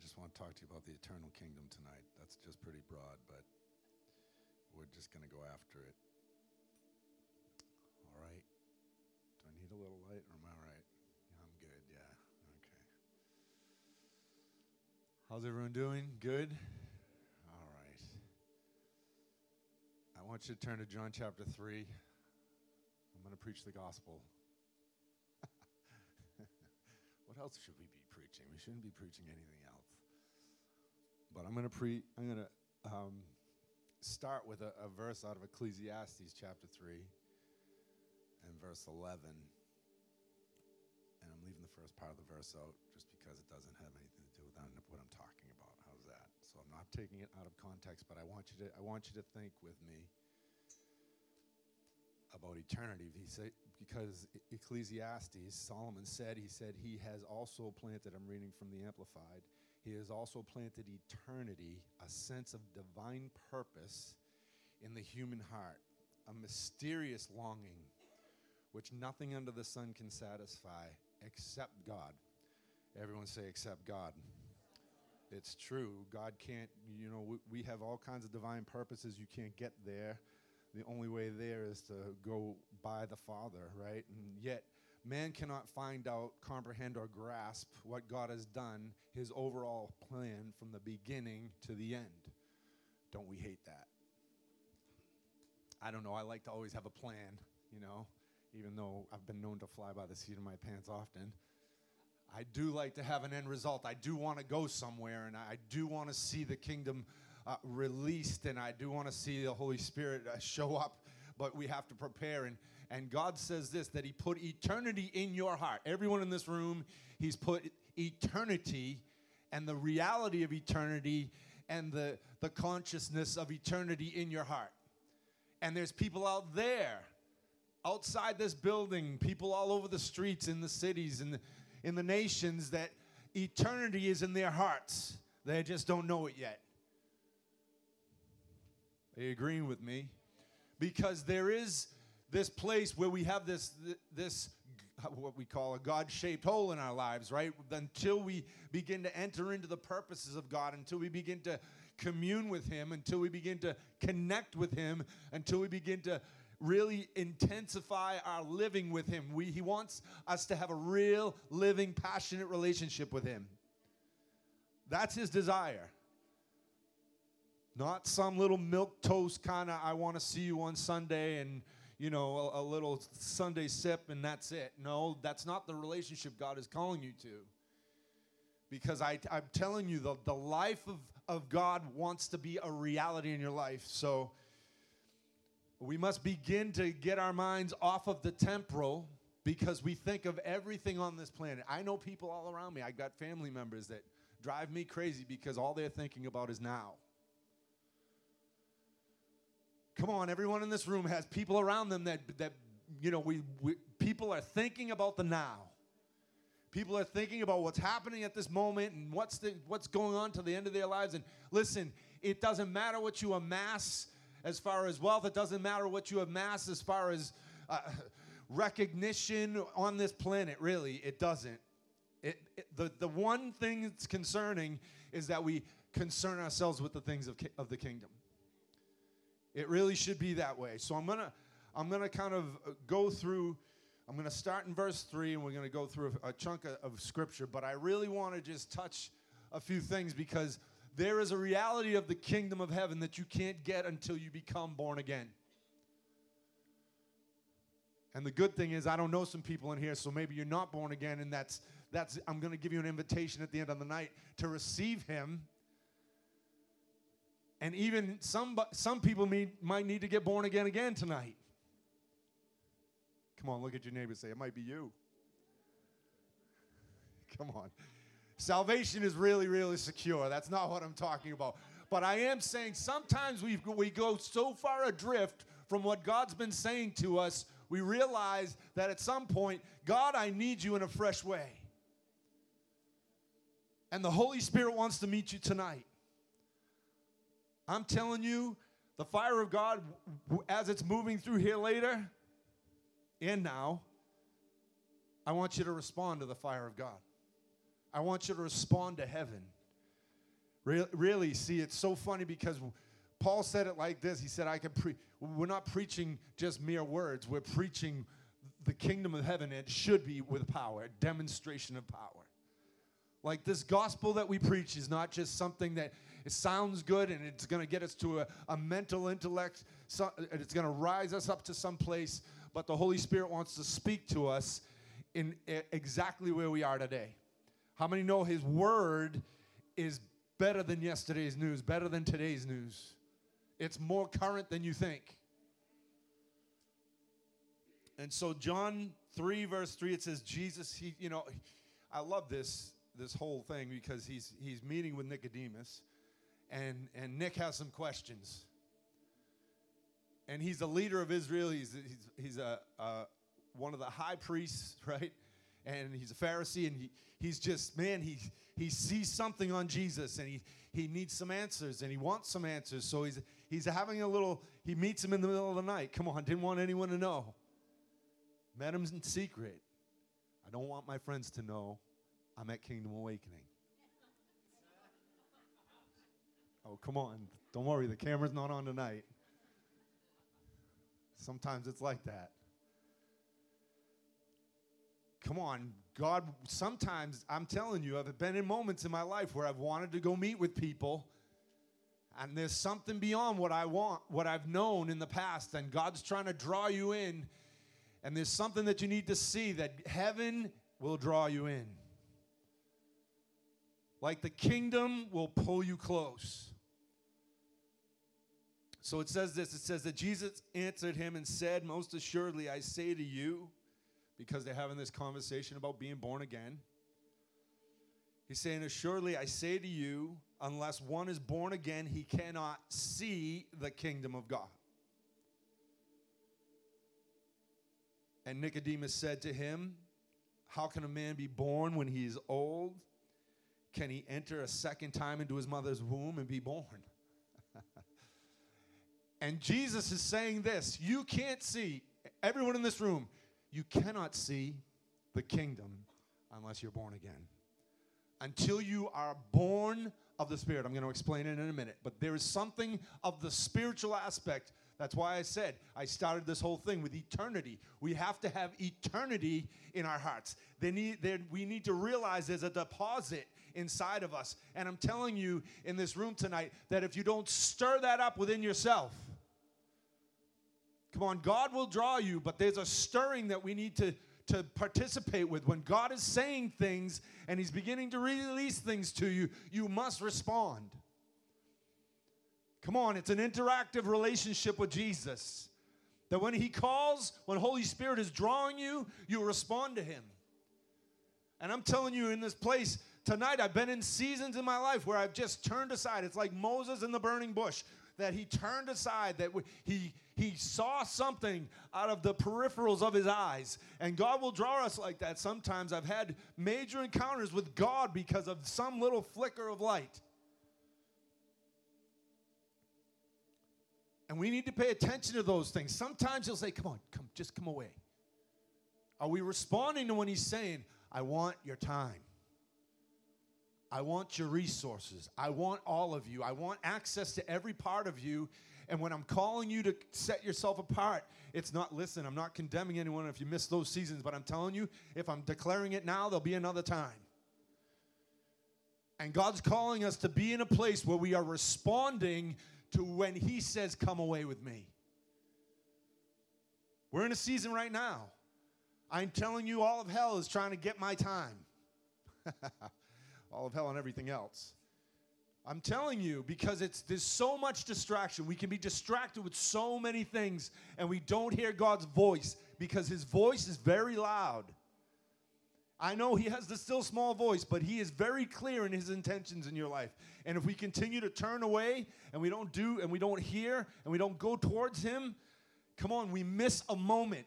just want to talk to you about the eternal kingdom tonight. That's just pretty broad, but we're just going to go after it. All right. Do I need a little light or am I all right? Yeah, I'm good. Yeah. Okay. How's everyone doing? Good? All right. I want you to turn to John chapter 3. I'm going to preach the gospel. what else should we be preaching? We shouldn't be preaching anything else. But I'm going to pre I'm going to um, start with a, a verse out of Ecclesiastes chapter 3 and verse 11. And I'm leaving the first part of the verse out just because it doesn't have anything to do with what I'm talking about. How's that? So I'm not taking it out of context, but I want you to I want you to think with me about eternity. He said, because Ecclesiastes, Solomon said, he said, he has also planted, I'm reading from the Amplified, he has also planted eternity, a sense of divine purpose in the human heart, a mysterious longing which nothing under the sun can satisfy except God. Everyone say, except God. It's true. God can't, you know, we, we have all kinds of divine purposes. You can't get there the only way there is to go by the Father, right? And yet, man cannot find out, comprehend, or grasp what God has done, his overall plan from the beginning to the end. Don't we hate that? I don't know. I like to always have a plan, you know, even though I've been known to fly by the seat of my pants often. I do like to have an end result. I do want to go somewhere, and I do want to see the kingdom uh, released, and I do want to see the Holy Spirit uh, show up, but we have to prepare. And, and God says this that He put eternity in your heart. Everyone in this room, He's put eternity and the reality of eternity and the, the consciousness of eternity in your heart. And there's people out there, outside this building, people all over the streets, in the cities, in the, in the nations, that eternity is in their hearts. They just don't know it yet. Are you agreeing with me? Because there is this place where we have this this what we call a God-shaped hole in our lives, right? Until we begin to enter into the purposes of God, until we begin to commune with Him, until we begin to connect with Him, until we begin to really intensify our living with Him. We, he wants us to have a real, living, passionate relationship with Him. That's His desire. Not some little milk toast kind of, I want to see you on Sunday and, you know, a, a, little Sunday sip and that's it. No, that's not the relationship God is calling you to. Because I, I'm telling you, the, the life of, of God wants to be a reality in your life. So we must begin to get our minds off of the temporal because we think of everything on this planet. I know people all around me. I've got family members that drive me crazy because all they're thinking about is now. Come on, everyone in this room has people around them that, that you know, we, we people are thinking about the now. People are thinking about what's happening at this moment and what's the, what's going on to the end of their lives. And listen, it doesn't matter what you amass as far as wealth. It doesn't matter what you amass as far as uh, recognition on this planet. Really, it doesn't. It, it, the, the one thing that's concerning is that we concern ourselves with the things of, of the kingdom. It really should be that way. So I'm gonna I'm gonna kind of uh, go through. I'm gonna start in verse three, and we're gonna go through a, a chunk of, of scripture. But I really want to just touch a few things because there is a reality of the kingdom of heaven that you can't get until you become born again. And the good thing is, I don't know some people in here, so maybe you're not born again, and that's that's. I'm going to give you an invitation at the end of the night to receive Him and even some, some people may, might need to get born again again tonight. Come on, look at your neighbor say, It might be you. Come on. Salvation is really, really secure. That's not what I'm talking about. But I am saying sometimes we we go so far adrift from what God's been saying to us, we realize that at some point, God, I need you in a fresh way. And the Holy Spirit wants to meet you tonight. I'm telling you, the fire of God, as it's moving through here later and now, I want you to respond to the fire of God. I want you to respond to heaven. Re- really, see, it's so funny because Paul said it like this. He said, I can pre we're not preaching just mere words, we're preaching the kingdom of heaven. It should be with power, demonstration of power. Like this gospel that we preach is not just something that it sounds good and it's going to get us to a, a mental intellect, so, it's going to rise us up to some place, but the Holy Spirit wants to speak to us in exactly where we are today. How many know His Word is better than yesterday's news, better than today's news? It's more current than you think. And so, John 3, verse 3, it says, Jesus, he, you know, I love this this whole thing because he's he's meeting with Nicodemus, and and Nick has some questions. And he's the leader of Israel. He's he's, he's a, a one of the high priests, right? And he's a Pharisee, and he he's just man. He he sees something on Jesus, and he he needs some answers, and he wants some answers. So he's he's having a little. He meets him in the middle of the night. Come on, didn't want anyone to know. Met him in secret. I don't want my friends to know I'm at Kingdom Awakening. Oh, come on. Don't worry, the camera's not on tonight. Sometimes it's like that. Come on, God, sometimes I'm telling you, I've been in moments in my life where I've wanted to go meet with people, and there's something beyond what I want, what I've known in the past, and God's trying to draw you in, and there's something that you need to see that heaven will draw you in. Like the kingdom will pull you close. So it says this it says that Jesus answered him and said, Most assuredly, I say to you, because they're having this conversation about being born again. He's saying, Assuredly, I say to you, unless one is born again, he cannot see the kingdom of God. And Nicodemus said to him, How can a man be born when he is old? Can he enter a second time into his mother's womb and be born? and Jesus is saying this you can't see, everyone in this room, you cannot see the kingdom unless you're born again. Until you are born of the Spirit. I'm going to explain it in a minute. But there is something of the spiritual aspect. That's why I said I started this whole thing with eternity. We have to have eternity in our hearts. They need, we need to realize there's a deposit inside of us. And I'm telling you in this room tonight that if you don't stir that up within yourself, come on, God will draw you, but there's a stirring that we need to, to participate with. When God is saying things and He's beginning to release things to you, you must respond. Come on, it's an interactive relationship with Jesus. That when He calls, when Holy Spirit is drawing you, you respond to Him. And I'm telling you in this place, Tonight, I've been in seasons in my life where I've just turned aside. It's like Moses in the burning bush, that he turned aside, that he, he saw something out of the peripherals of his eyes. And God will draw us like that. Sometimes I've had major encounters with God because of some little flicker of light. And we need to pay attention to those things. Sometimes he'll say, Come on, come, just come away. Are we responding to when he's saying, I want your time? I want your resources. I want all of you. I want access to every part of you. And when I'm calling you to set yourself apart, it's not, listen, I'm not condemning anyone if you miss those seasons, but I'm telling you, if I'm declaring it now, there'll be another time. And God's calling us to be in a place where we are responding to when He says, Come away with me. We're in a season right now. I'm telling you, all of hell is trying to get my time. all of hell and everything else. I'm telling you because it's there's so much distraction. We can be distracted with so many things and we don't hear God's voice because his voice is very loud. I know he has the still small voice, but he is very clear in his intentions in your life. And if we continue to turn away and we don't do and we don't hear and we don't go towards him, come on, we miss a moment.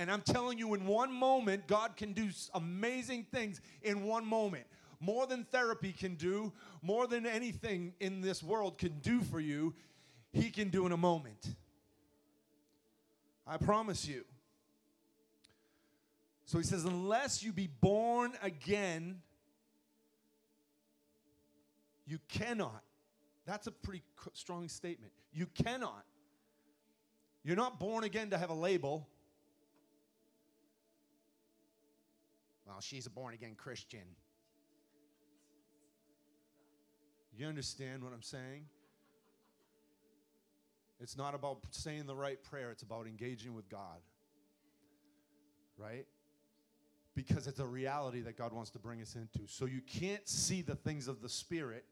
And I'm telling you, in one moment, God can do amazing things in one moment. More than therapy can do, more than anything in this world can do for you, He can do in a moment. I promise you. So he says, unless you be born again, You cannot. That's a pretty strong statement. You cannot. You're not born again to have a label. Well, she's a born again Christian. You understand what I'm saying? It's not about saying the right prayer, it's about engaging with God. Right? Because it's a reality that God wants to bring us into. So you can't see the things of the Spirit.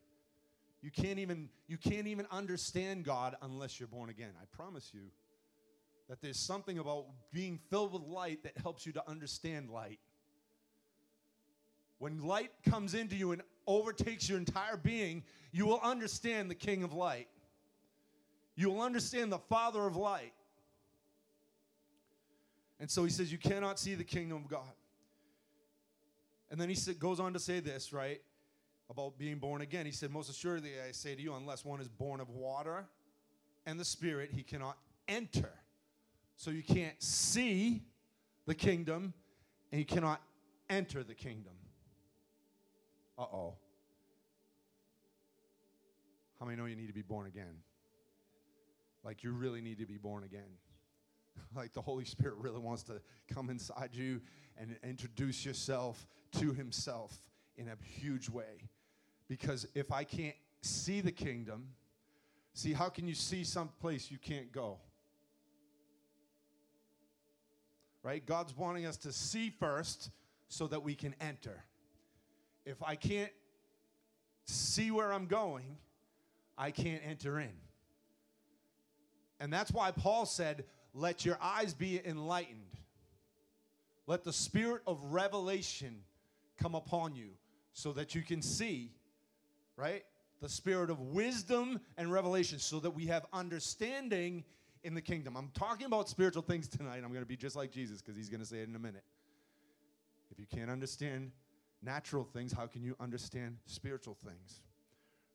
You can't even you can't even understand God unless you're born again. I promise you that there's something about being filled with light that helps you to understand light. When light comes into you and overtakes your entire being, you will understand the King of light. You will understand the Father of light. And so he says, You cannot see the kingdom of God. And then he goes on to say this, right? About being born again. He said, Most assuredly, I say to you, unless one is born of water and the Spirit, he cannot enter. So you can't see the kingdom and you cannot enter the kingdom. Uh oh. How many know you need to be born again? Like you really need to be born again. like the Holy Spirit really wants to come inside you and introduce yourself to Himself in a huge way. Because if I can't see the kingdom, see, how can you see some place you can't go? Right? God's wanting us to see first so that we can enter. If I can't see where I'm going, I can't enter in. And that's why Paul said, Let your eyes be enlightened. Let the spirit of revelation come upon you so that you can see, right? The spirit of wisdom and revelation so that we have understanding in the kingdom. I'm talking about spiritual things tonight. I'm going to be just like Jesus because he's going to say it in a minute. If you can't understand natural things, how can you understand spiritual things?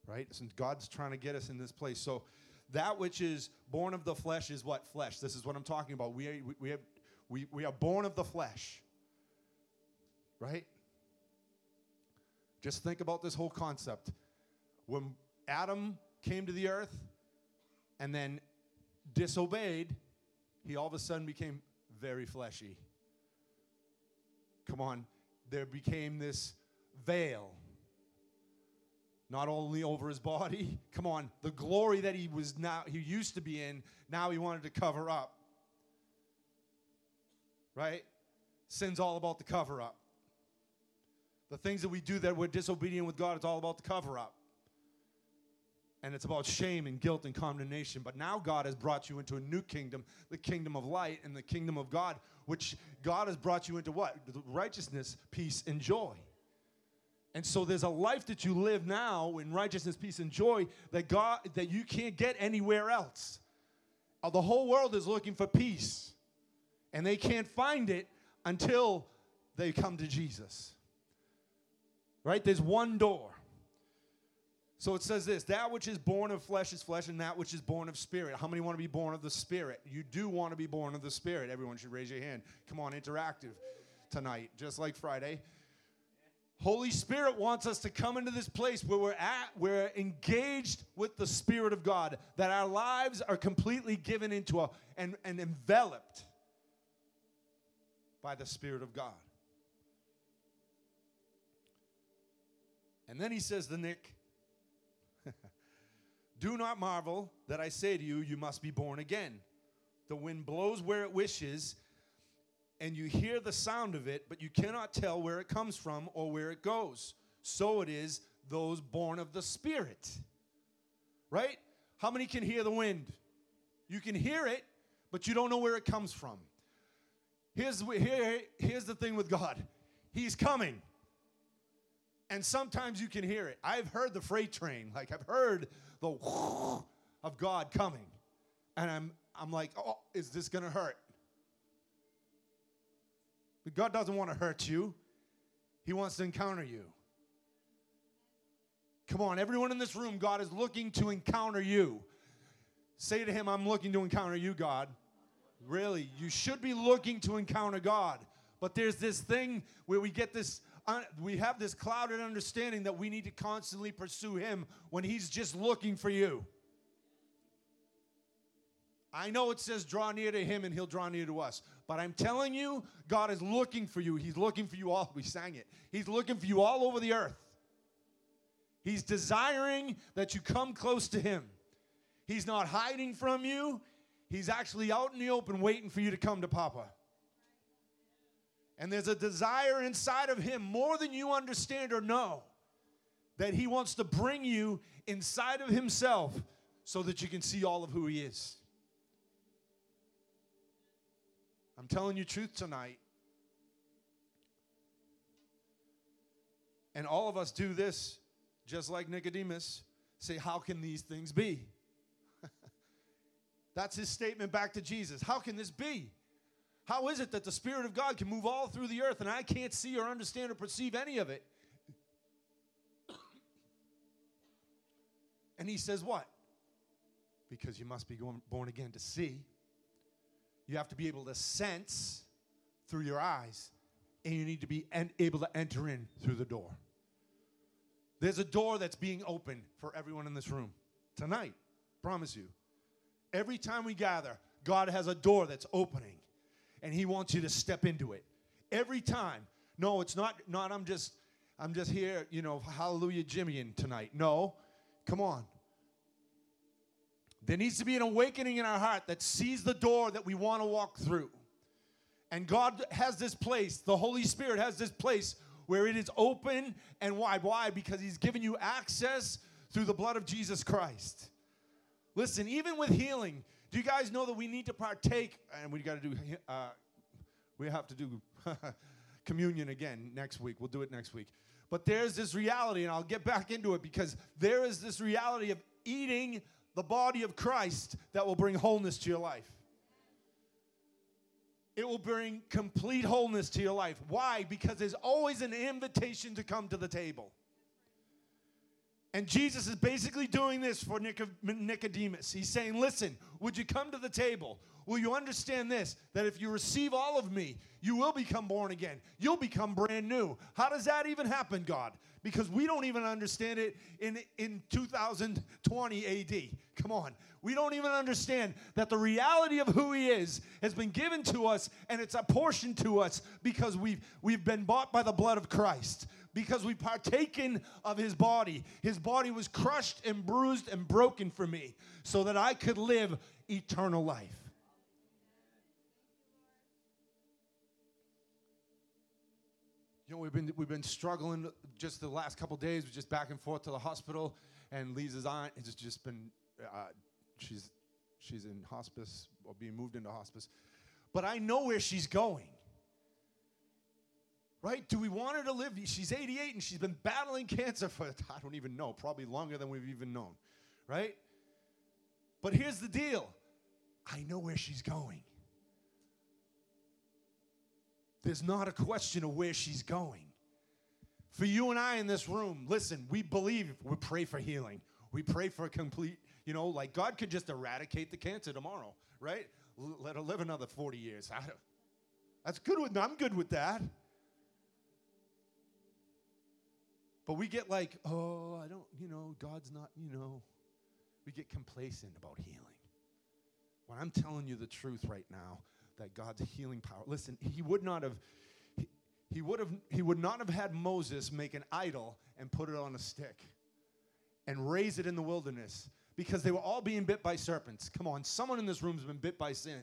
Right? Since God's trying to get us in this place. So that which is born of the flesh is what flesh. This is what I'm talking about. We are, we, have, we, we are born of the flesh. Right? Just think about this whole concept. When Adam came to the earth and then disobeyed, he all of a sudden became very fleshy. Come on, there became this veil. Not only over his body come on the glory that he was now he used to be in now he wanted to cover up. Right? Sin's all about the cover up. The things that we do that we're disobedient with god it's all about the cover up and it's about shame and guilt and condemnation but now god has brought you into a new kingdom the kingdom of light and the kingdom of god which god has brought you into what righteousness peace and joy and so there's a life that you live now in righteousness, peace, and joy that God that you can't get anywhere else. Uh, the whole world is looking for peace, and they can't find it until they come to Jesus. Right? There's one door. So it says this that which is born of flesh is flesh, and that which is born of spirit. How many want to be born of the spirit? You do want to be born of the spirit. Everyone should raise your hand. Come on, interactive tonight, just like Friday. Holy Spirit wants us to come into this place where we're at, we're engaged with the Spirit of God, that our lives are completely given into a, and, and enveloped by the Spirit of God. And then he says the Nick, Do not marvel that I say to you, you must be born again. The wind blows where it wishes, and you hear the sound of it, but you cannot tell where it comes from or where it goes. So it is those born of the Spirit. Right? How many can hear the wind? You can hear it, but you don't know where it comes from. Here's, here, here's the thing with God He's coming. And sometimes you can hear it. I've heard the freight train, like I've heard the of God coming. And I'm, I'm like, oh, is this gonna hurt? But God doesn't want to hurt you, He wants to encounter you. Come on, everyone in this room, God is looking to encounter you. Say to Him, I'm looking to encounter you, God. Really, you should be looking to encounter God. But there's this thing where we get this we have this clouded understanding that we need to constantly pursue him when he's just looking for you. I know it says draw near to him and he'll draw near to us. But I'm telling you, God is looking for you. He's looking for you all. We sang it. He's looking for you all over the earth. He's desiring that you come close to him. He's not hiding from you. He's actually out in the open waiting for you to come to Papa. And there's a desire inside of him more than you understand or know that he wants to bring you inside of himself so that you can see all of who he is. I'm telling you truth tonight. And all of us do this just like Nicodemus. Say, How can these things be? That's his statement back to Jesus. How can this be? How is it that the Spirit of God can move all through the earth and I can't see or understand or perceive any of it? And he says, What? Because you must be born again to see. You have to be able to sense through your eyes, and you need to be able to enter in through the door. There's a door that's being opened for everyone in this room tonight. Promise you. Every time we gather, God has a door that's opening, and He wants you to step into it. Every time. No, it's not. Not I'm just. I'm just here. You know, Hallelujah, Jimmy, in tonight. No, come on. There needs to be an awakening in our heart that sees the door that we want to walk through. And God has this place, the Holy Spirit has this place where it is open and wide. Why? Because He's given you access through the blood of Jesus Christ. Listen, even with healing, do you guys know that we need to partake? And we got to do, uh, we have to do communion again next week. We'll do it next week. But there's this reality, and I'll get back into it because there is this reality of eating the body of Christ that will bring wholeness to your life. It will bring complete wholeness to your life. Why? Because there's always an invitation to come to the table. And Jesus is basically doing this for Nicodemus. He's saying, Listen, would you come to the table? Will you understand this? That if you receive all of me, you will become born again. You'll become brand new. How does that even happen, God? Because we don't even understand it in, in 2020 AD. Come on. We don't even understand that the reality of who He is has been given to us and it's apportioned to us because we've, we've been bought by the blood of Christ because we've partaken of his body. His body was crushed and bruised and broken for me so that I could live eternal life. You know, we've been, we've been struggling just the last couple days. We're just back and forth to the hospital, and Lisa's aunt has just been, uh, she's, she's in hospice or being moved into hospice. But I know where she's going. Right? Do we want her to live? She's 88 and she's been battling cancer for, I don't even know, probably longer than we've even known. Right? But here's the deal I know where she's going. There's not a question of where she's going. For you and I in this room, listen, we believe, we pray for healing. We pray for a complete, you know, like God could just eradicate the cancer tomorrow, right? Let her live another 40 years. I don't. that's good with, I'm good with that. But we get like, oh, I don't, you know, God's not, you know, we get complacent about healing. When I'm telling you the truth right now, that God's healing power. Listen, he would not have he, he would have he would not have had Moses make an idol and put it on a stick and raise it in the wilderness because they were all being bit by serpents. Come on, someone in this room has been bit by sin.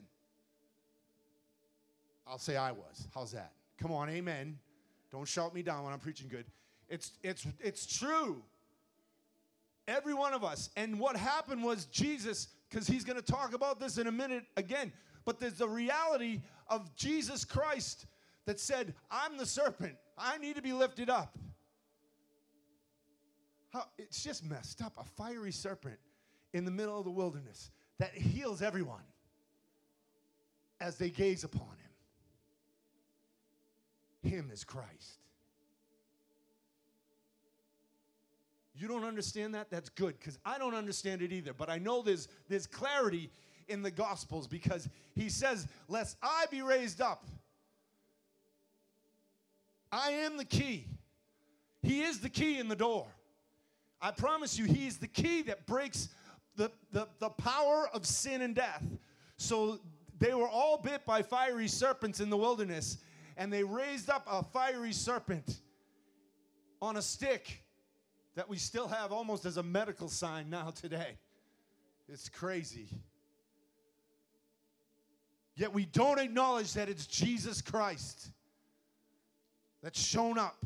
I'll say I was. How's that? Come on, amen. Don't shout me down when I'm preaching good. It's it's it's true. Every one of us. And what happened was Jesus, because he's going to talk about this in a minute again. But there's the reality of Jesus Christ that said, I'm the serpent. I need to be lifted up. How, it's just messed up. A fiery serpent in the middle of the wilderness that heals everyone as they gaze upon him. Him is Christ. You don't understand that? That's good because I don't understand it either. But I know there's, there's clarity in the Gospels because he says, Lest I be raised up. I am the key. He is the key in the door. I promise you, He is the key that breaks the, the, the power of sin and death. So they were all bit by fiery serpents in the wilderness, and they raised up a fiery serpent on a stick that we still have almost as a medical sign now today. It's crazy. Yet we don't acknowledge that it's Jesus Christ that's shown up.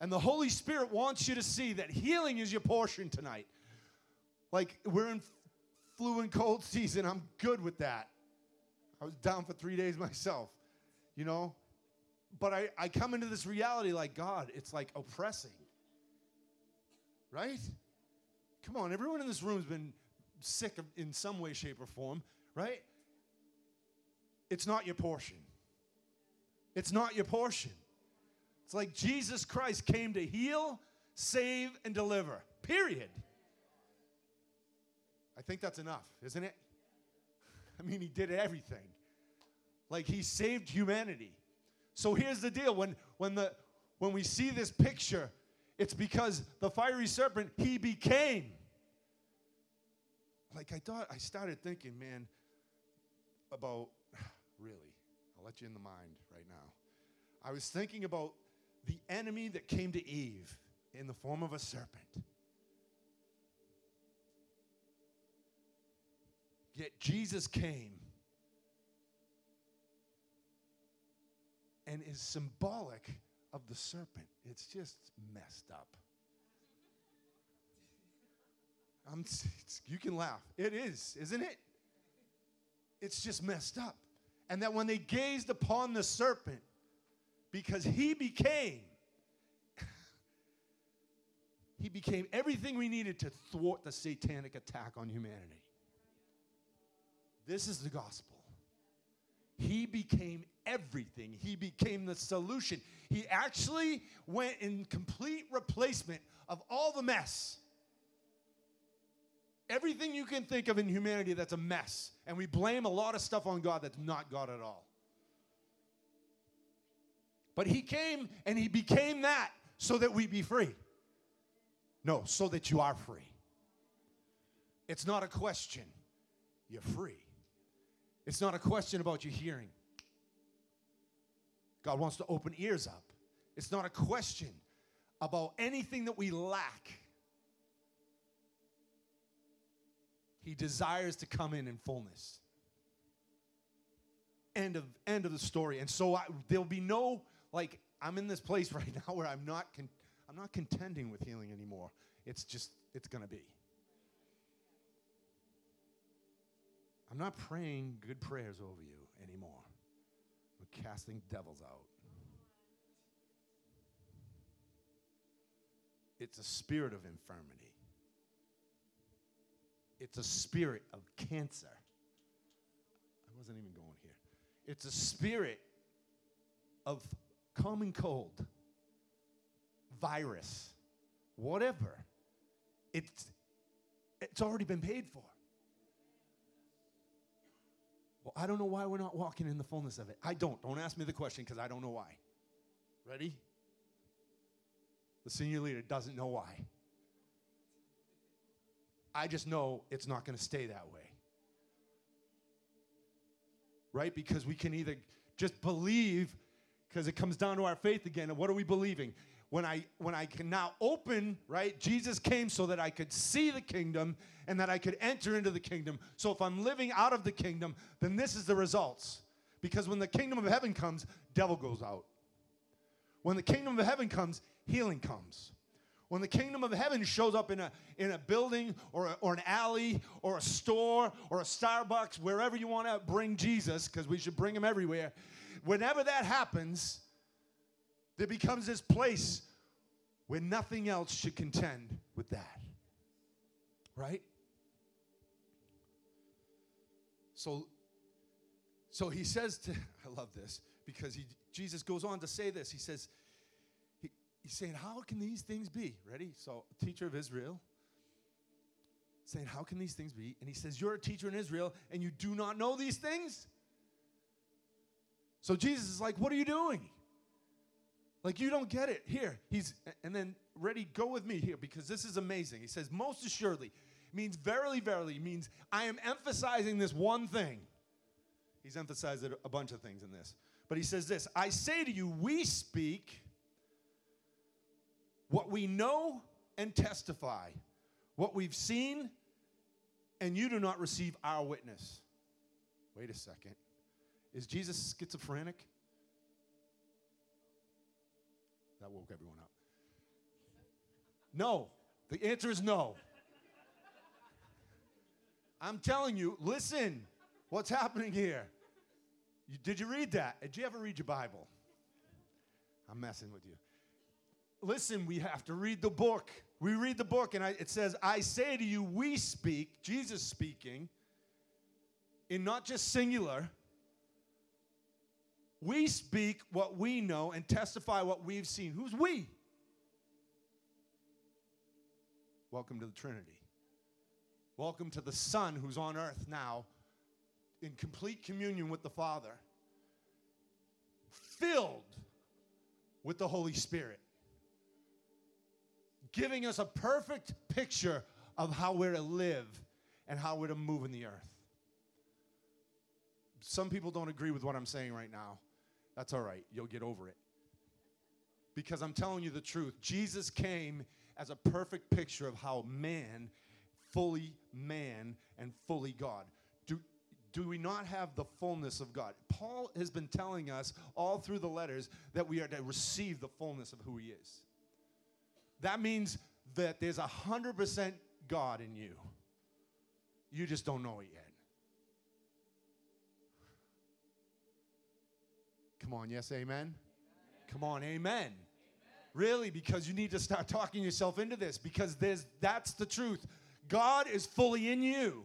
And the Holy Spirit wants you to see that healing is your portion tonight. Like we're in flu and cold season. I'm good with that. I was down for three days myself, you know? But I, I come into this reality like, God, it's like oppressing. Right? Come on, everyone in this room has been sick of, in some way, shape, or form, right? It's not your portion. It's not your portion. It's like Jesus Christ came to heal, save, and deliver. Period. I think that's enough, isn't it? I mean, he did everything. Like he saved humanity. So here's the deal when when the when we see this picture, it's because the fiery serpent he became. Like I thought I started thinking, man, about really. I'll let you in the mind right now. I was thinking about the enemy that came to Eve in the form of a serpent. Yet Jesus came and is symbolic of the serpent. It's just messed up. I'm, you can laugh. It is, isn't it? It's just messed up. And that when they gazed upon the serpent, because he became, he became everything we needed to thwart the satanic attack on humanity. This is the gospel. He became everything. He became the solution. He actually went in complete replacement of all the mess. Everything you can think of in humanity that's a mess. And we blame a lot of stuff on God that's not God at all. But He came and He became that so that we be free. No, so that you are free. It's not a question. You're free. It's not a question about your hearing. God wants to open ears up. It's not a question about anything that we lack. He desires to come in in fullness. End of end of the story. And so I, there'll be no like I'm in this place right now where I'm not con- I'm not contending with healing anymore. It's just it's going to be. I'm not praying good prayers over you anymore. Casting devils out. It's a spirit of infirmity it's a spirit of cancer. I wasn't even going here. It's a spirit of common cold, virus, whatever. It's, it's already been paid for. Well, I don't know why we're not walking in the fullness of it. I don't. Don't ask me the question because I don't know why. Ready? The senior leader doesn't know why. I just know it's not going to stay that way. Right? Because we can either just believe, because it comes down to our faith again. And what are we believing? When I when I can now open, right? Jesus came so that I could see the kingdom and that I could enter into the kingdom. So if I'm living out of the kingdom, then this is the results. Because when the kingdom of heaven comes, devil goes out. When the kingdom of heaven comes, healing comes. When the kingdom of heaven shows up in a, in a building or, a, or an alley or a store or a Starbucks, wherever you want to bring Jesus, because we should bring him everywhere, whenever that happens, there becomes this place where nothing else should contend with that. Right? So, so he says to, I love this because he, Jesus goes on to say this. He says, He's saying, How can these things be? Ready? So, teacher of Israel saying, How can these things be? And he says, You're a teacher in Israel and you do not know these things? So Jesus is like, What are you doing? Like you don't get it. Here, he's and then ready, go with me here because this is amazing. He says, most assuredly, means verily, verily, means I am emphasizing this one thing. He's emphasized a bunch of things in this. But he says this I say to you, we speak what we know and testify, what we've seen, and you do not receive our witness. Wait a second. Is Jesus schizophrenic? That woke everyone up. No. The answer is no. I'm telling you, listen, what's happening here? You, did you read that? Did you ever read your Bible? I'm messing with you. Listen, we have to read the book. We read the book, and I, it says, I say to you, we speak, Jesus speaking, in not just singular, we speak what we know and testify what we've seen. Who's we? Welcome to the Trinity. Welcome to the Son who's on earth now in complete communion with the Father, filled with the Holy Spirit, giving us a perfect picture of how we're to live and how we're to move in the earth. Some people don't agree with what I'm saying right now. That's all right. You'll get over it. Because I'm telling you the truth. Jesus came as a perfect picture of how man, fully man and fully God. Do, do we not have the fullness of God? Paul has been telling us all through the letters that we are to receive the fullness of who he is. That means that there's a 100% God in you. You just don't know it yet. Come on, yes, amen? amen. Come on, amen. amen. Really, because you need to start talking yourself into this because there's that's the truth. God is fully in you.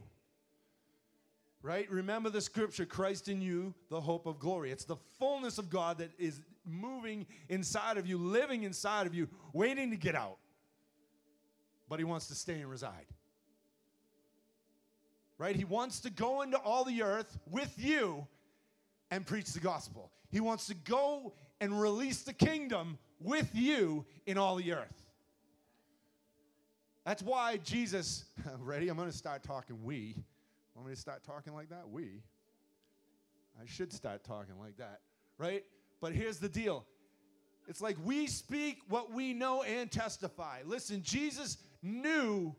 Right? Remember the scripture Christ in you, the hope of glory. It's the fullness of God that is moving inside of you, living inside of you, waiting to get out. But he wants to stay and reside. Right? He wants to go into all the earth with you and preach the gospel. He wants to go and release the kingdom with you in all the earth. That's why Jesus, ready? I'm going to start talking we. Want me to start talking like that? We. I should start talking like that, right? But here's the deal it's like we speak what we know and testify. Listen, Jesus knew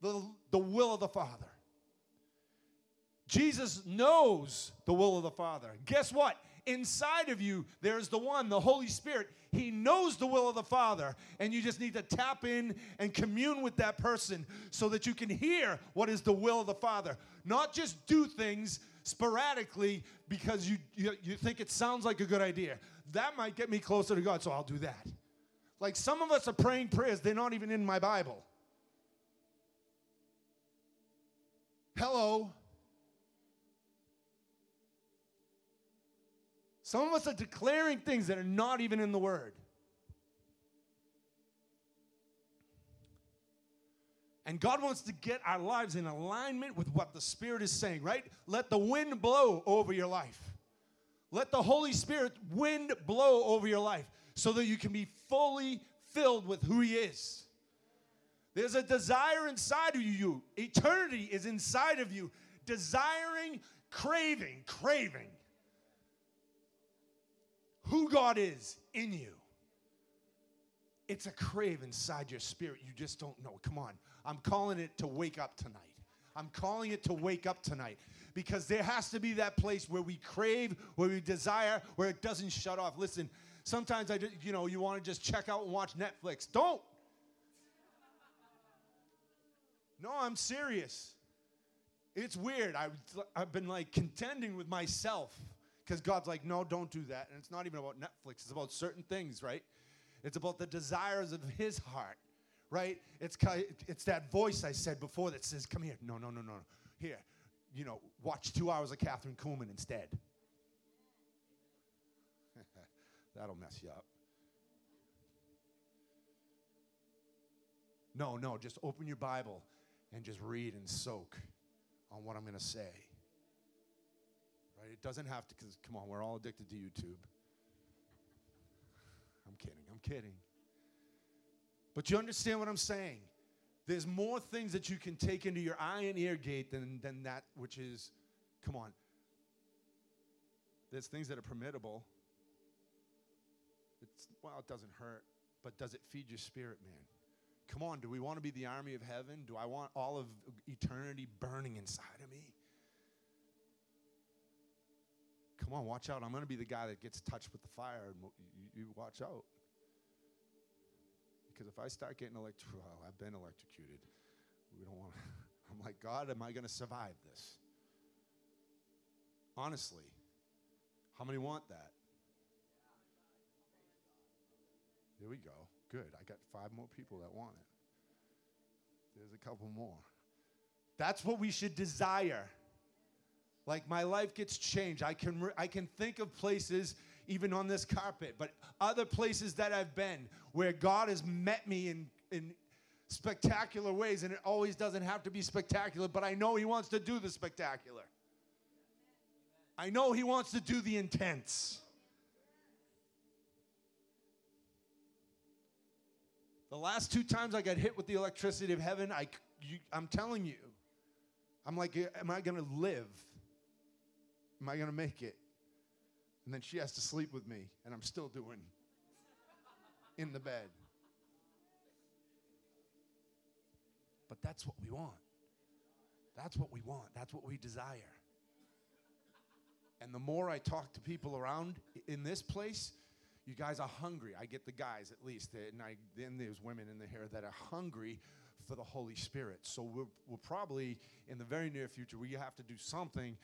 the, the will of the Father. Jesus knows the will of the Father. Guess what? Inside of you, there's the one, the Holy Spirit. He knows the will of the Father, and you just need to tap in and commune with that person so that you can hear what is the will of the Father. Not just do things sporadically because you, you, you think it sounds like a good idea. That might get me closer to God, so I'll do that. Like some of us are praying prayers, they're not even in my Bible. Hello. Some of us are declaring things that are not even in the Word. And God wants to get our lives in alignment with what the Spirit is saying, right? Let the wind blow over your life. Let the Holy Spirit wind blow over your life so that you can be fully filled with who He is. There's a desire inside of you. Eternity is inside of you. Desiring, craving, craving who God is in you. It's a crave inside your spirit. You just don't know. Come on. I'm calling it to wake up tonight. I'm calling it to wake up tonight because there has to be that place where we crave, where we desire, where it doesn't shut off. Listen, sometimes I, just you know, you want to just check out and watch Netflix. Don't. No, I'm serious. It's weird. I've, I've been like contending with myself because God's like, no, don't do that. And it's not even about Netflix, it's about certain things, right? It's about the desires of his heart, right? It's, it's that voice I said before that says, come here. No, no, no, no. Here, you know, watch two hours of Kathryn Kuhlman instead. That'll mess you up. No, no, just open your Bible and just read and soak on what I'm going to say right? It doesn't have to, because come on, we're all addicted to YouTube. I'm kidding. I'm kidding. But you understand what I'm saying? There's more things that you can take into your eye and ear gate than, than that which is, come on. There's things that are permittable. It's, well, it doesn't hurt, but does it feed your spirit, man? Come on, do we want to be the army of heaven? Do I want all of eternity burning inside of me? Come on, watch out. I'm going to be the guy that gets touched with the fire. And you, you watch out. Because if I start getting electrocuted, well, I've been electrocuted. We don't want to. I'm like, God, am I going to survive this? Honestly, how many want that? There we go. Good. I got five more people that want it. There's a couple more. That's what we should desire. Like my life gets changed. I can re- I can think of places even on this carpet, but other places that I've been where God has met me in in spectacular ways and it always doesn't have to be spectacular, but I know he wants to do the spectacular. I know he wants to do the intense. The last two times I got hit with the electricity of heaven, I, you, I'm telling you, I'm like, am I going to live? Am I going to make it? And then she has to sleep with me, and I'm still doing in the bed. But that's what we want. That's what we want. That's what we desire. And the more I talk to people around in this place, you guys are hungry. I get the guys at least, and I, then there's women in the here that are hungry for the Holy Spirit. So we're, we're probably in the very near future we have to do something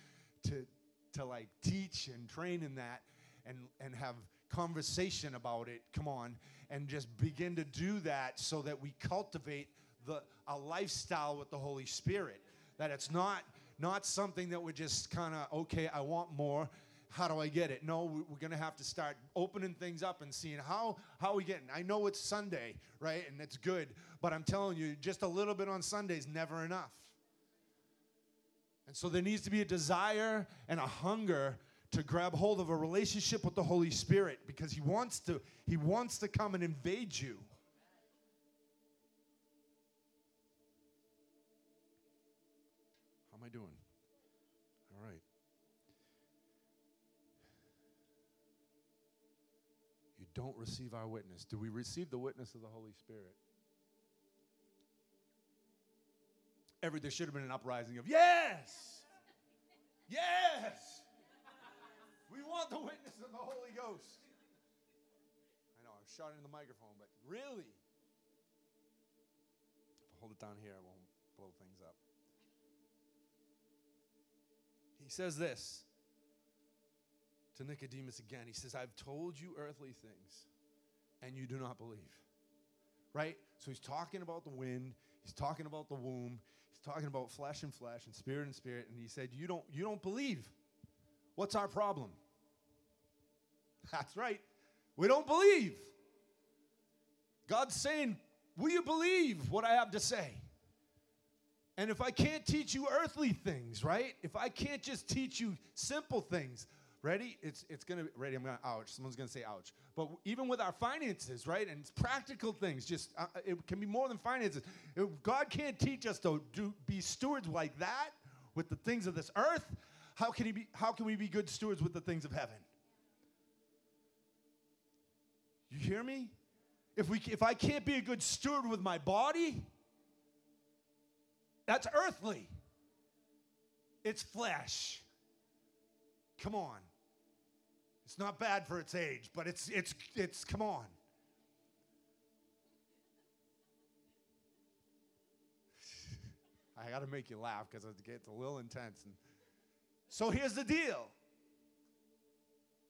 to to like teach and train in that and and have conversation about it. Come on, and just begin to do that so that we cultivate the a lifestyle with the Holy Spirit. That it's not not something that we're just kind of okay. I want more. How do I get it? No, we're going to have to start opening things up and seeing how how are we getting. I know it's Sunday, right, and it's good, but I'm telling you, just a little bit on Sunday is never enough. And so there needs to be a desire and a hunger to grab hold of a relationship with the Holy Spirit because he wants to he wants to come and invade you. How am I doing? All right. You don't receive our witness. Do we receive the witness of the Holy Spirit? Every there should have been an uprising of yes, yes. We want the witness of the Holy Ghost. I know I'm shouting in the microphone, but really, if I hold it down here, I won't blow things up. He says this to Nicodemus again. He says, I've told you earthly things, and you do not believe. Right? So he's talking about the wind, he's talking about the womb, talking about flesh and flesh and spirit and spirit, and he said, You don't, you don't believe. What's our problem? That's right. We don't believe. God's saying, Will you believe what I have to say? And if I can't teach you earthly things, right? If I can't just teach you simple things, Ready? It's, it's be, ready, I'm to, ouch. Someone's to say ouch. But even with our finances, right? And it's practical things, just, uh, it can be more than finances. If God can't teach us to do, be stewards like that with the things of this earth. How can, he be, how can we be good stewards with the things of heaven? You hear me? If, we, if I can't be a good steward with my body, that's earthly. It's flesh. Come on. It's not bad for its age, but it's it's it's come on. I got to make you laugh because it gets a little intense. And so here's the deal.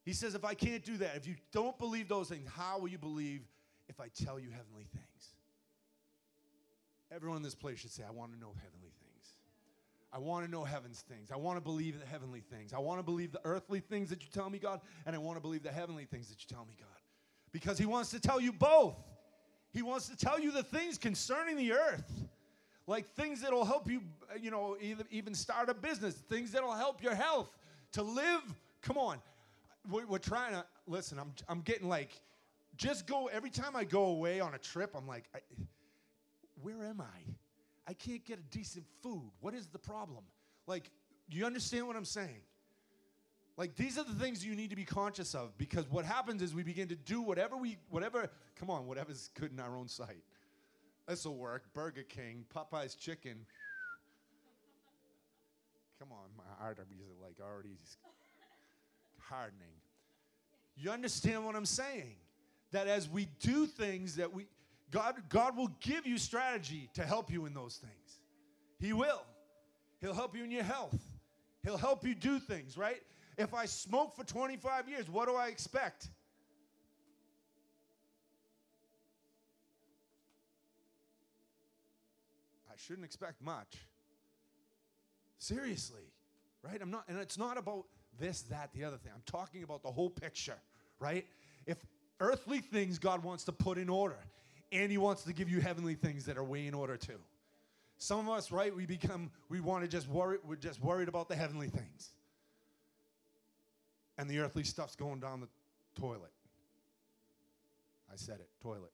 He says, if I can't do that, if you don't believe those things, how will you believe if I tell you heavenly things? Everyone in this place should say, I want to know heavenly I want to know heaven's things. I want to believe the heavenly things. I want to believe the earthly things that you tell me, God, and I want to believe the heavenly things that you tell me, God. Because He wants to tell you both. He wants to tell you the things concerning the earth, like things that'll help you, uh, you know, even start a business, things that'll help your health to live. Come on. We're, trying to, listen, I'm, I'm getting like, just go every time I go away on a trip, I'm like, I, where am I? I can't get a decent food. What is the problem? Like, you understand what I'm saying? Like these are the things you need to be conscious of because what happens is we begin to do whatever we whatever come on, whatever's good in our own sight. This'll work. Burger King, Popeyes chicken. Come on, my heart is like already hardening. You understand what I'm saying? That as we do things that we God God will give you strategy to help you in those things. He will. He'll help you in your health. He'll help you do things, right? If I smoke for 25 years, what do I expect? I shouldn't expect much. Seriously, right? I'm not, and it's not about this, that, the other thing. I'm talking about the whole picture, right? If earthly things God wants to put in order, and He wants to give you heavenly things that are way in order too. Some of us, right, we become, we want to just worry, we're just worried about the heavenly things. And the earthly stuff's going down the toilet. I said it, toilet.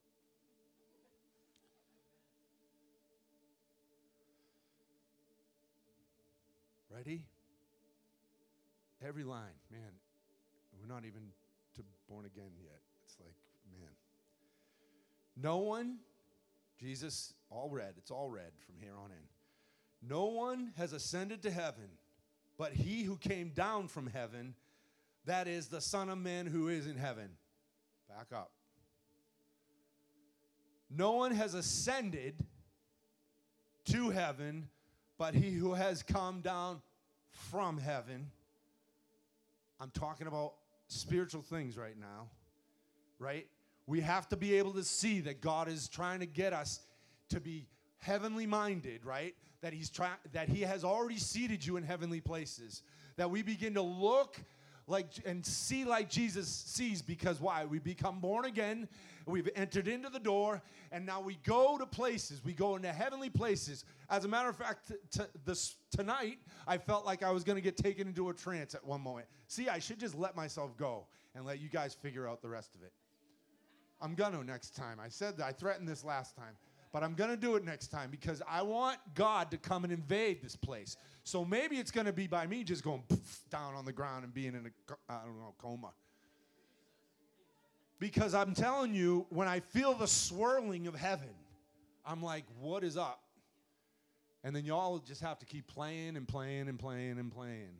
Ready? Every line, man, we're not even to born again yet. No one, Jesus, all red, it's all red from here on in. No one has ascended to heaven, but he who came down from heaven, that is the Son of Man who is in heaven. Back up. No one has ascended to heaven, but he who has come down from heaven. I'm talking about spiritual things right now, right? We have to be able to see that God is trying to get us to be heavenly minded, right? That he's that he has already seated you in heavenly places. That we begin to look like and see like Jesus sees because why? We become born again, we've entered into the door, and now we go to places. We go into heavenly places. As a matter of fact, t- this tonight I felt like I was going to get taken into a trance at one moment. See, I should just let myself go and let you guys figure out the rest of it. I'm gonna next time. I said that I threatened this last time. But I'm to do it next time because I want God to come and invade this place. So maybe it's to be by me just going down on the ground and being in a, I don't know, coma. Because I'm telling you, when I feel the swirling of heaven, I'm like, what is up? And then y'all just have to keep playing and playing and playing and playing.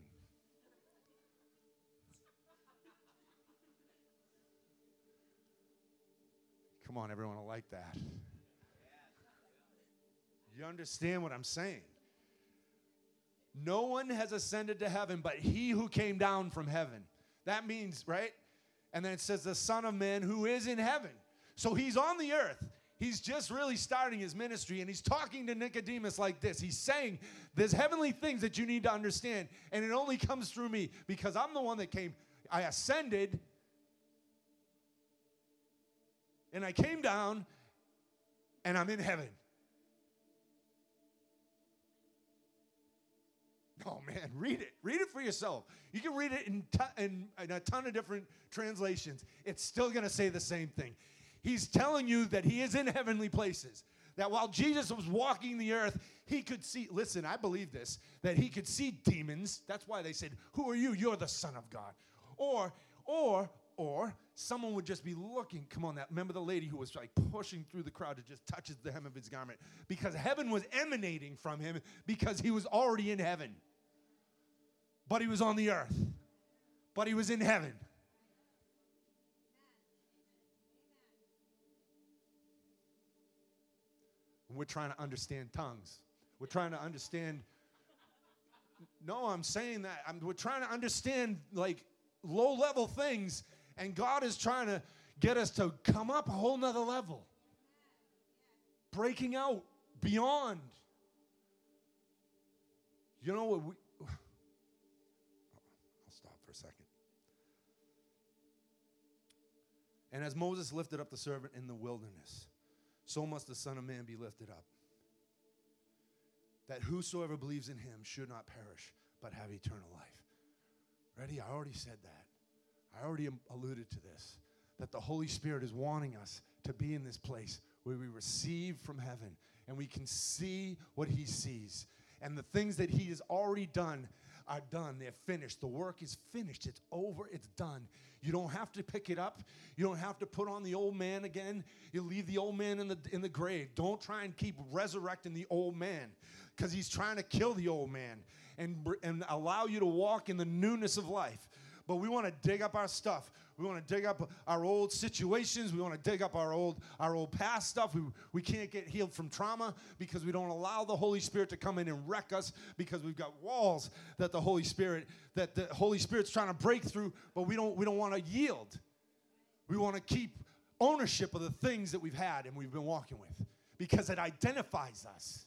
Come on, everyone, I like that. You understand what I'm saying? No one has ascended to heaven but he who came down from heaven. That means, right? And then it says, the Son of Man who is in heaven. So he's on the earth. He's just really starting his ministry and he's talking to Nicodemus like this. He's saying, There's heavenly things that you need to understand, and it only comes through me because I'm the one that came. I ascended and I came down and I'm in heaven. Oh man, read it. Read it for yourself. You can read it in, t- in, in a ton of different translations. It's still going to say the same thing. He's telling you that he is in heavenly places. That while Jesus was walking the earth, he could see, listen, I believe this, that he could see demons. That's why they said, Who are you? You're the Son of God. Or, or, or someone would just be looking. Come on, that remember the lady who was like pushing through the crowd to just touch the hem of his garment because heaven was emanating from him because he was already in heaven but he was on the earth, but he was in heaven. We're trying to understand tongues. We're trying to understand. No, I'm saying that. I'm, we're trying to understand like low level things, and God is trying to get us to come up a whole nother level. Breaking out beyond. You know what? We, I'll stop for a second. And as Moses lifted up the servant in the wilderness, so must the Son of Man be lifted up. That whosoever believes in him should not perish, but have eternal life. Ready? I already said that. I already alluded to this. that the Holy Spirit is wanting us to be in this place where we receive from heaven and we can see what He sees. And the things that He has already done are done. They're finished. The work is finished. It's over. It's done. You don't have to pick it up. You don't have to put on the old man again. You leave the old man in the in the grave. Don't try and keep resurrecting the old man because he's trying to kill the old man and and allow you to walk in the newness of life. But we want to dig up our stuff. We want to dig up our old situations. We want to dig up our old our old past stuff. We, we can't get healed from trauma because we don't allow the Holy Spirit to come in and wreck us because we've got walls that the Holy Spirit that the Holy Spirit's trying to break through, but we don't we don't want to yield. We want to keep ownership of the things that we've had and we've been walking with because it identifies us.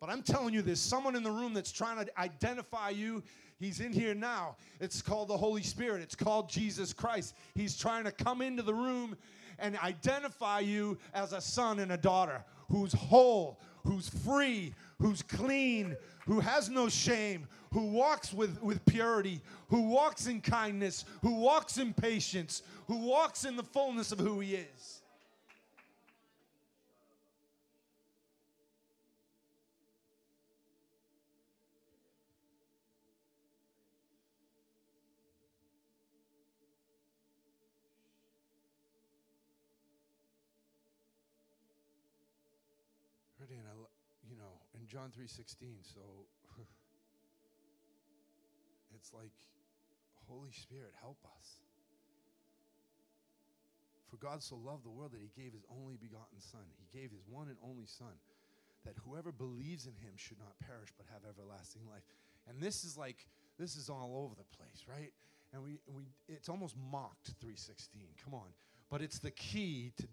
But I'm telling you, there's someone in the room that's trying to identify you He's in here now. It's called the Holy Spirit, it's called Jesus Christ. He's trying to come into the room and identify you as a son and a daughter who's whole, who's free, who's clean, who has no shame, who walks with, with purity, who walks in kindness, who walks in patience, who walks in the fullness of who he is. John 3:16. So it's like Holy Spirit, help us. For God so loved the world that he gave his only begotten son. He gave his one and only son that whoever believes in him should not perish but have everlasting life. And this is like this is all over the place, right? And we we it's almost mocked 316. Come on. But it's the key to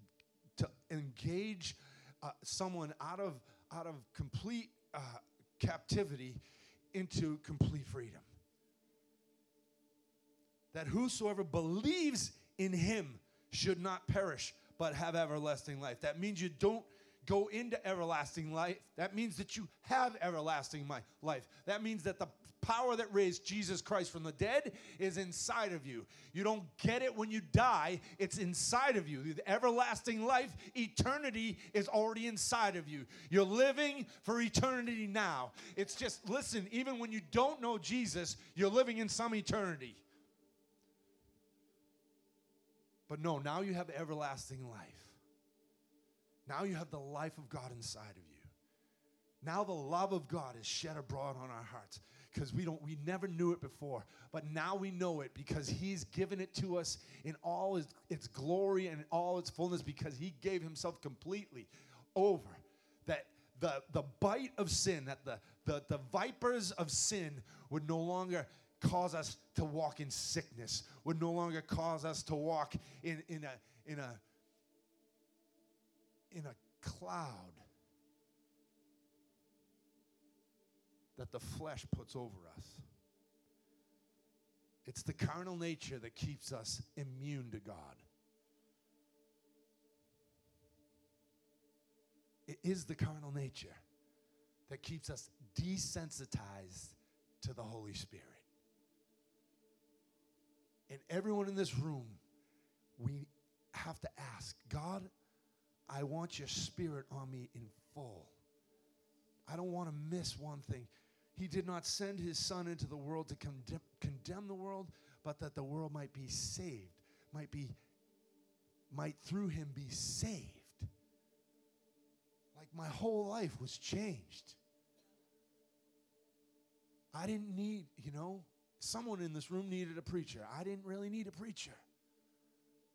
to engage uh, someone out of out of complete uh, captivity into complete freedom. That whosoever believes in him should not perish, but have everlasting life. That means you don't go into everlasting life. That means that you have everlasting life. That means that the power that raised Jesus Christ from the dead is inside of you. You don't get it when you die, it's inside of you. The everlasting life, eternity is already inside of you. You're living for eternity now. It's just, listen, even when you don't know Jesus, you're living in some eternity. But no, now you have everlasting life. Now you have the life of God inside of you. Now the love of God is shed abroad on our hearts because we don't we never knew it before. But now we know it because he's given it to us in all its, its glory and all its fullness because he gave himself completely over that the the bite of sin that the the, the vipers of sin would no longer cause us to walk in sickness would no longer cause us to walk in in a in a in a cloud that the flesh puts over us. It's the carnal nature that keeps us immune to God. It is the carnal nature that keeps us desensitized to the Holy Spirit. And everyone in this room, we have to ask God, I want your spirit on me in full. I don't want to miss one thing. He did not send his son into the world to condemn, condemn the world, but that the world might be saved, might be might through him be saved. Like my whole life was changed. I didn't need, you know, someone in this room needed a preacher. I didn't really need a preacher.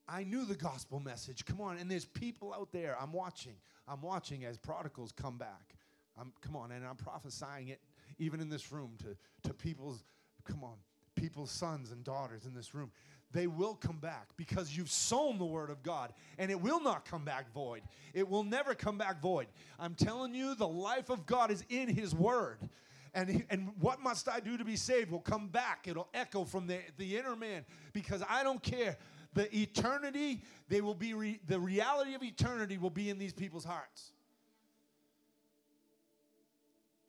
I knew the gospel message. Come on, and there's people out there. I'm watching. I'm watching as prodigals come back. I'm come on, and I'm prophesying it even in this room, to, to people's, come on, people's sons and daughters in this room. They will come back because you've sown the word of God and it will not come back void. It will never come back void. I'm telling you, the life of God is in his word. And, and what must I do to be saved will come back. It'll echo from the, the inner man because I don't care. The eternity, they will be re, the reality of eternity will be in these people's hearts.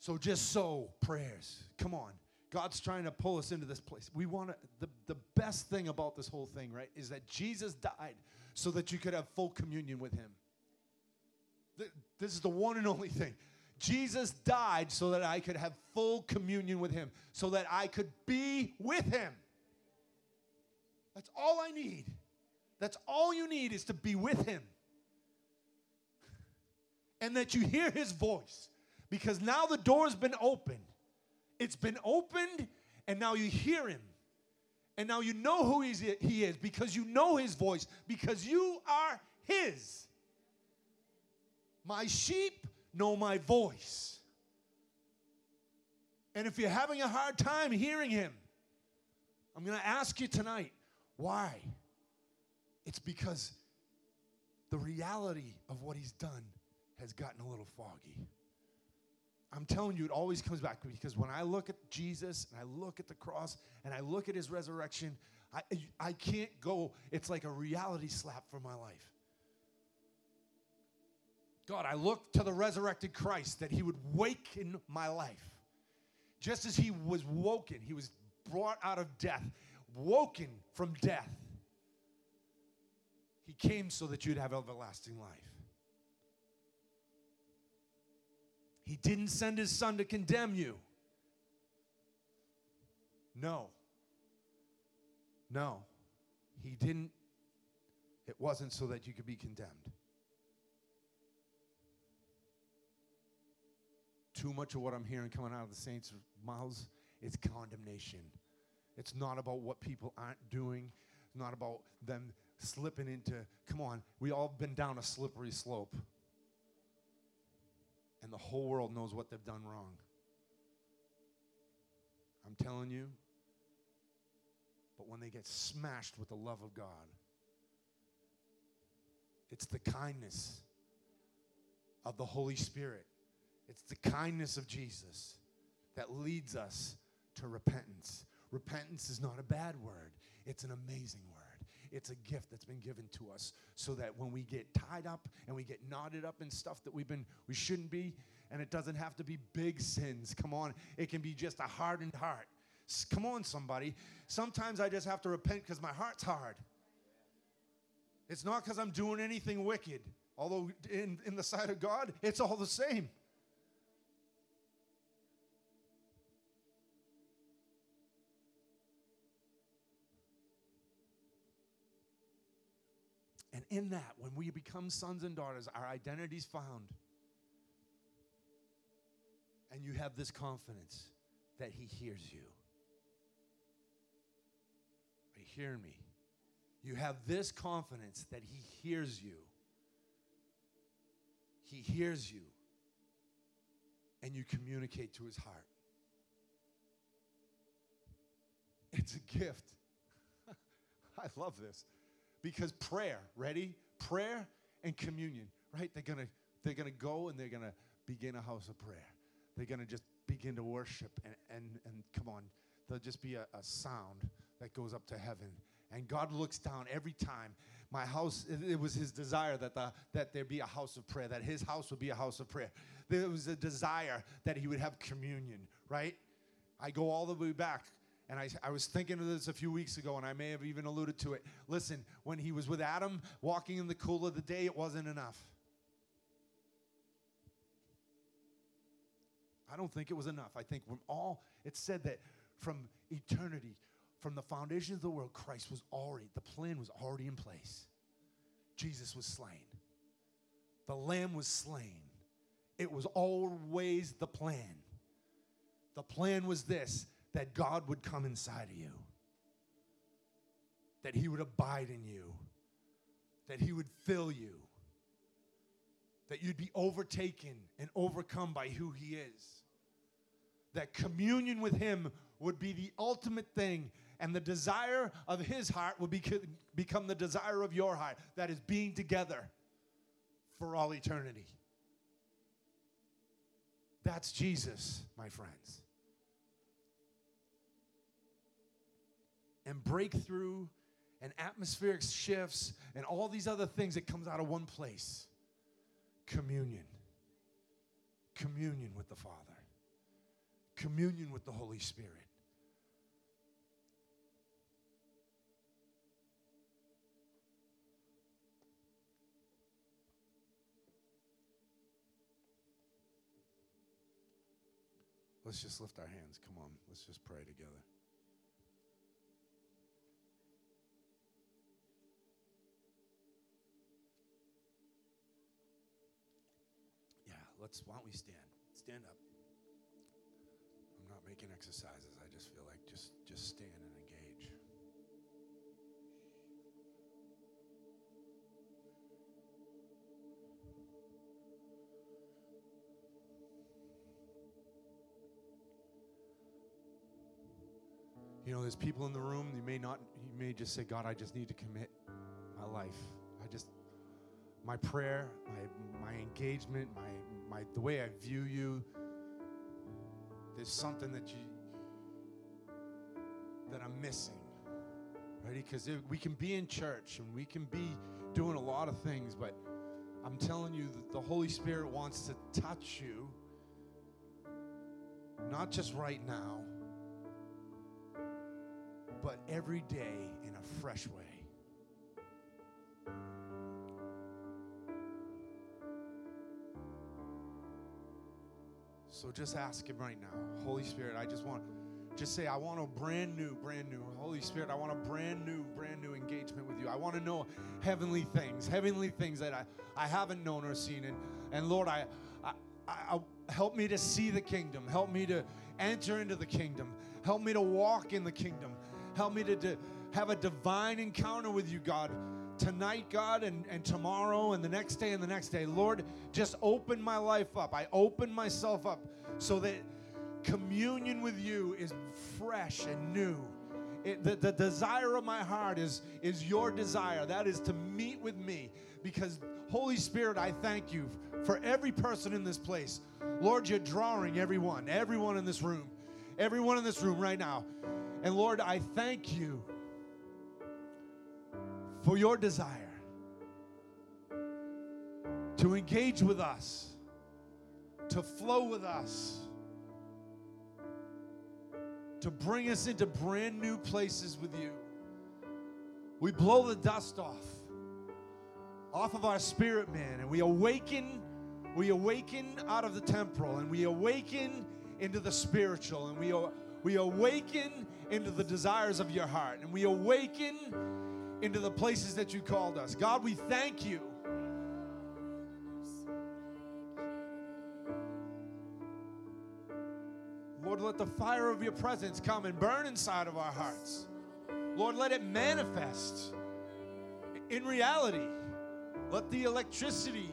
So just sow prayers. Come on. God's trying to pull us into this place. We want to, the, the best thing about this whole thing, right, is that Jesus died so that you could have full communion with Him. This is the one and only thing. Jesus died so that I could have full communion with Him, so that I could be with Him. That's all I need. That's all you need is to be with Him. And that you hear His voice. Because now the door's been opened. It's been opened, and now you hear Him. And now you know who He is because you know His voice, because you are His. My sheep know my voice. And if you're having a hard time hearing him, I'm going to ask you tonight why? It's because the reality of what he's done has gotten a little foggy. I'm telling you, it always comes back because when I look at Jesus and I look at the cross and I look at his resurrection, I, I can't go, it's like a reality slap for my life. God, I look to the resurrected Christ that he would waken my life. Just as he was woken, he was brought out of death, woken from death. He came so that you'd have everlasting life. He didn't send his son to condemn you. No. No. He didn't. It wasn't so that you could be condemned. Too much of what I'm hearing coming out of the saints' mouths is condemnation. It's not about what people aren't doing. It's not about them slipping into, come on, we all been down a slippery slope. And the whole world knows what they've done wrong. I'm telling you. But when they get smashed with the love of God, it's the kindness of the Holy Spirit. It's the kindness of Jesus that leads us to repentance. Repentance is not a bad word, it's an amazing word. It's a gift that's been given to us so that when we get tied up and we get knotted up in stuff that we've been we shouldn't be and it doesn't have to be big sins. Come on, it can be just a hardened heart. Come on somebody. Sometimes I just have to repent cuz my heart's hard. It's not cuz I'm doing anything wicked. Although in in the sight of God, it's all the same. In that, when we become sons and daughters, our identity's found. And you have this confidence that He hears you. Are you hearing me? You have this confidence that He hears you. He hears you. And you communicate to His heart. It's a gift. I love this because prayer ready? Prayer and communion right? They're gonna they're gonna go and they're gonna begin a house of prayer. They're gonna just begin to worship and and, and come on. There'll just be a, a sound that goes up to heaven. And god looks down every time. My house it, it was his desire that the that there be a house of prayer that his house would be a house of prayer. There was a desire that he would have communion right? I go all the way back and I, I was thinking of this a few weeks ago, and I may have even alluded to it. Listen, when he was with Adam, walking in the cool of the day, it wasn't enough. I don't think it was enough. I think from all, it said that from eternity, from the foundation of the world, Christ was already, the plan was already in place. Jesus was slain, the Lamb was slain. It was always the plan. The plan was this that God would come inside of you, that He would abide in you, that He would fill you, that you'd be overtaken and overcome by who He is, that communion with Him would be the ultimate thing. And the desire of his heart would become the desire of your heart. That is being together for all eternity. That's Jesus, my friends. and breakthrough and atmospheric shifts and all these other things that comes out of one place. Communion. Communion with the father. Communion with the holy spirit. Let's just lift our hands. Come on, let's just pray together. Let's, why don't we stand? Stand up. I'm not making exercises. I just feel like just, just stand and engage. You know, there's people in the room, you may not, you may just say, God, I just need to commit my life. I just, my prayer, my, my engagement, my, my, the way I view you, there's something that you, that I'm missing. Ready? Because we can be in church and we can be doing a lot of things, but I'm telling you that the Holy Spirit wants to touch you, not just right now but every day in a fresh way. So just ask Him right now. Holy Spirit, I just want, just say, I want a brand new, brand new. Holy Spirit, I want a brand new, brand new engagement with you. I want to know heavenly things, heavenly things that I, I haven't known or seen. And, and Lord, I, I, I, help me to see the kingdom. Help me to enter into the kingdom. Help me to walk in the kingdom. Help me to, to have a divine encounter with you, God. Tonight, God, and, and tomorrow, and the next day, and the next day. Lord, just open my life up. I open myself up so that communion with you is fresh and new. It, the, the desire of my heart is, is your desire. That is to meet with me. Because, Holy Spirit, I thank you for every person in this place. Lord, you're drawing everyone, everyone in this room, everyone in this room right now. And Lord, I thank you for your desire to engage with us, to flow with us, to bring us into brand new places with you. We blow the dust off off of our spirit man and we awaken we awaken out of the temporal and we awaken into the spiritual and we we awaken into the desires of your heart and we awaken into the places that you called us. God, we thank you. Lord, let the fire of your presence come and burn inside of our hearts. Lord, let it manifest in reality. Let the electricity,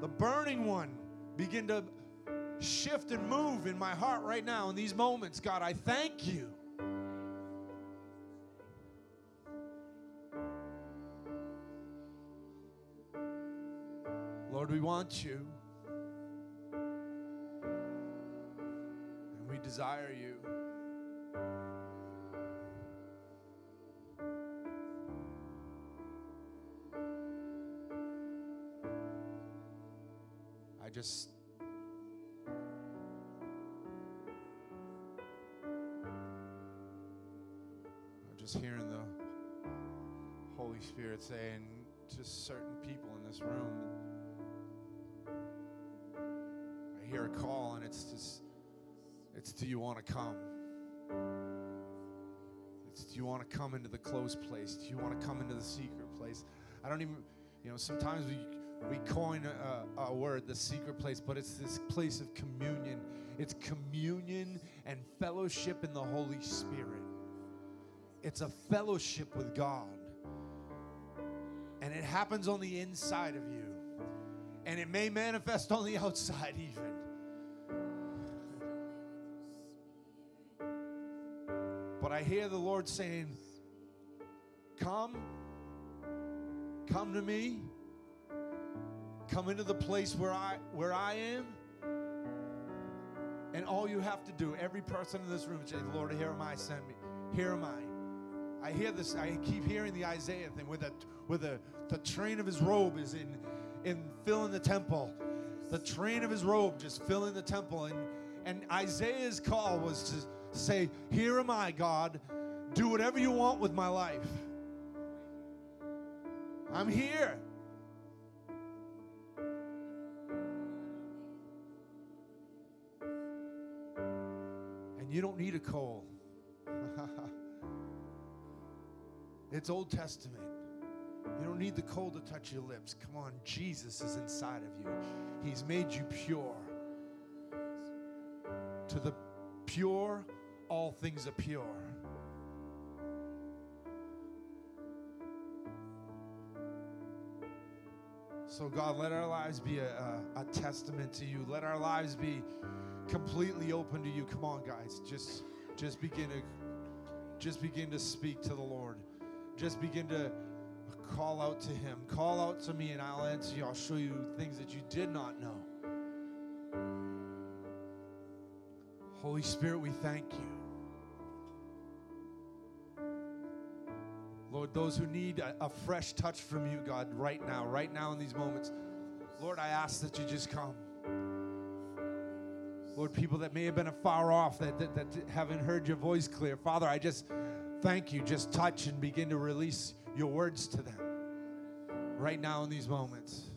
the burning one, begin to shift and move in my heart right now in these moments. God, I thank you. Lord, we want you. And we desire you. I just I'm just hearing the Holy Spirit saying to certain people in this room, hear a call, and it's just, it's do you want to come? It's do you want to come into the closed place? Do you want to come into the secret place? I don't even, you know, sometimes we we coin a, a, word, the secret place, but it's this place of communion. It's communion and fellowship in the Holy Spirit. It's a fellowship with God. And it happens on the inside of you. And it may manifest on the outside, even. I hear the Lord saying, Come, come to me. Come into the place where I where I am. And all you have to do, every person in this room, say, Lord, here am I, send me. Here am I. I hear this, I keep hearing the Isaiah thing where the, where the, the train of his robe is in, in filling the temple. The train of his robe just filling the temple. And, and Isaiah's call was to say, Here am I, God. Do whatever you want with my life. I'm here. And you don't need a coal. it's Old Testament. You don't need the coal to touch your lips. Come on, Jesus is inside of you. He's made you pure. To the pure, all things are pure. So, God, let our lives be a, a, a, testament to you. Let our lives be completely open to you. Come on, guys. Just, just begin to just begin to speak to the Lord. Just begin to call out to Him. Call out to me, and I'll answer you. I'll show you things that you did not know. Holy Spirit, we thank you. Lord, those who need a, a, fresh touch from you, God, right now, right now in these moments, Lord, I ask that you just come. Lord, people that may have been afar off, that, that, that haven't heard your voice clear, Father, I just thank you. Just touch and begin to release your words to them right now in these moments.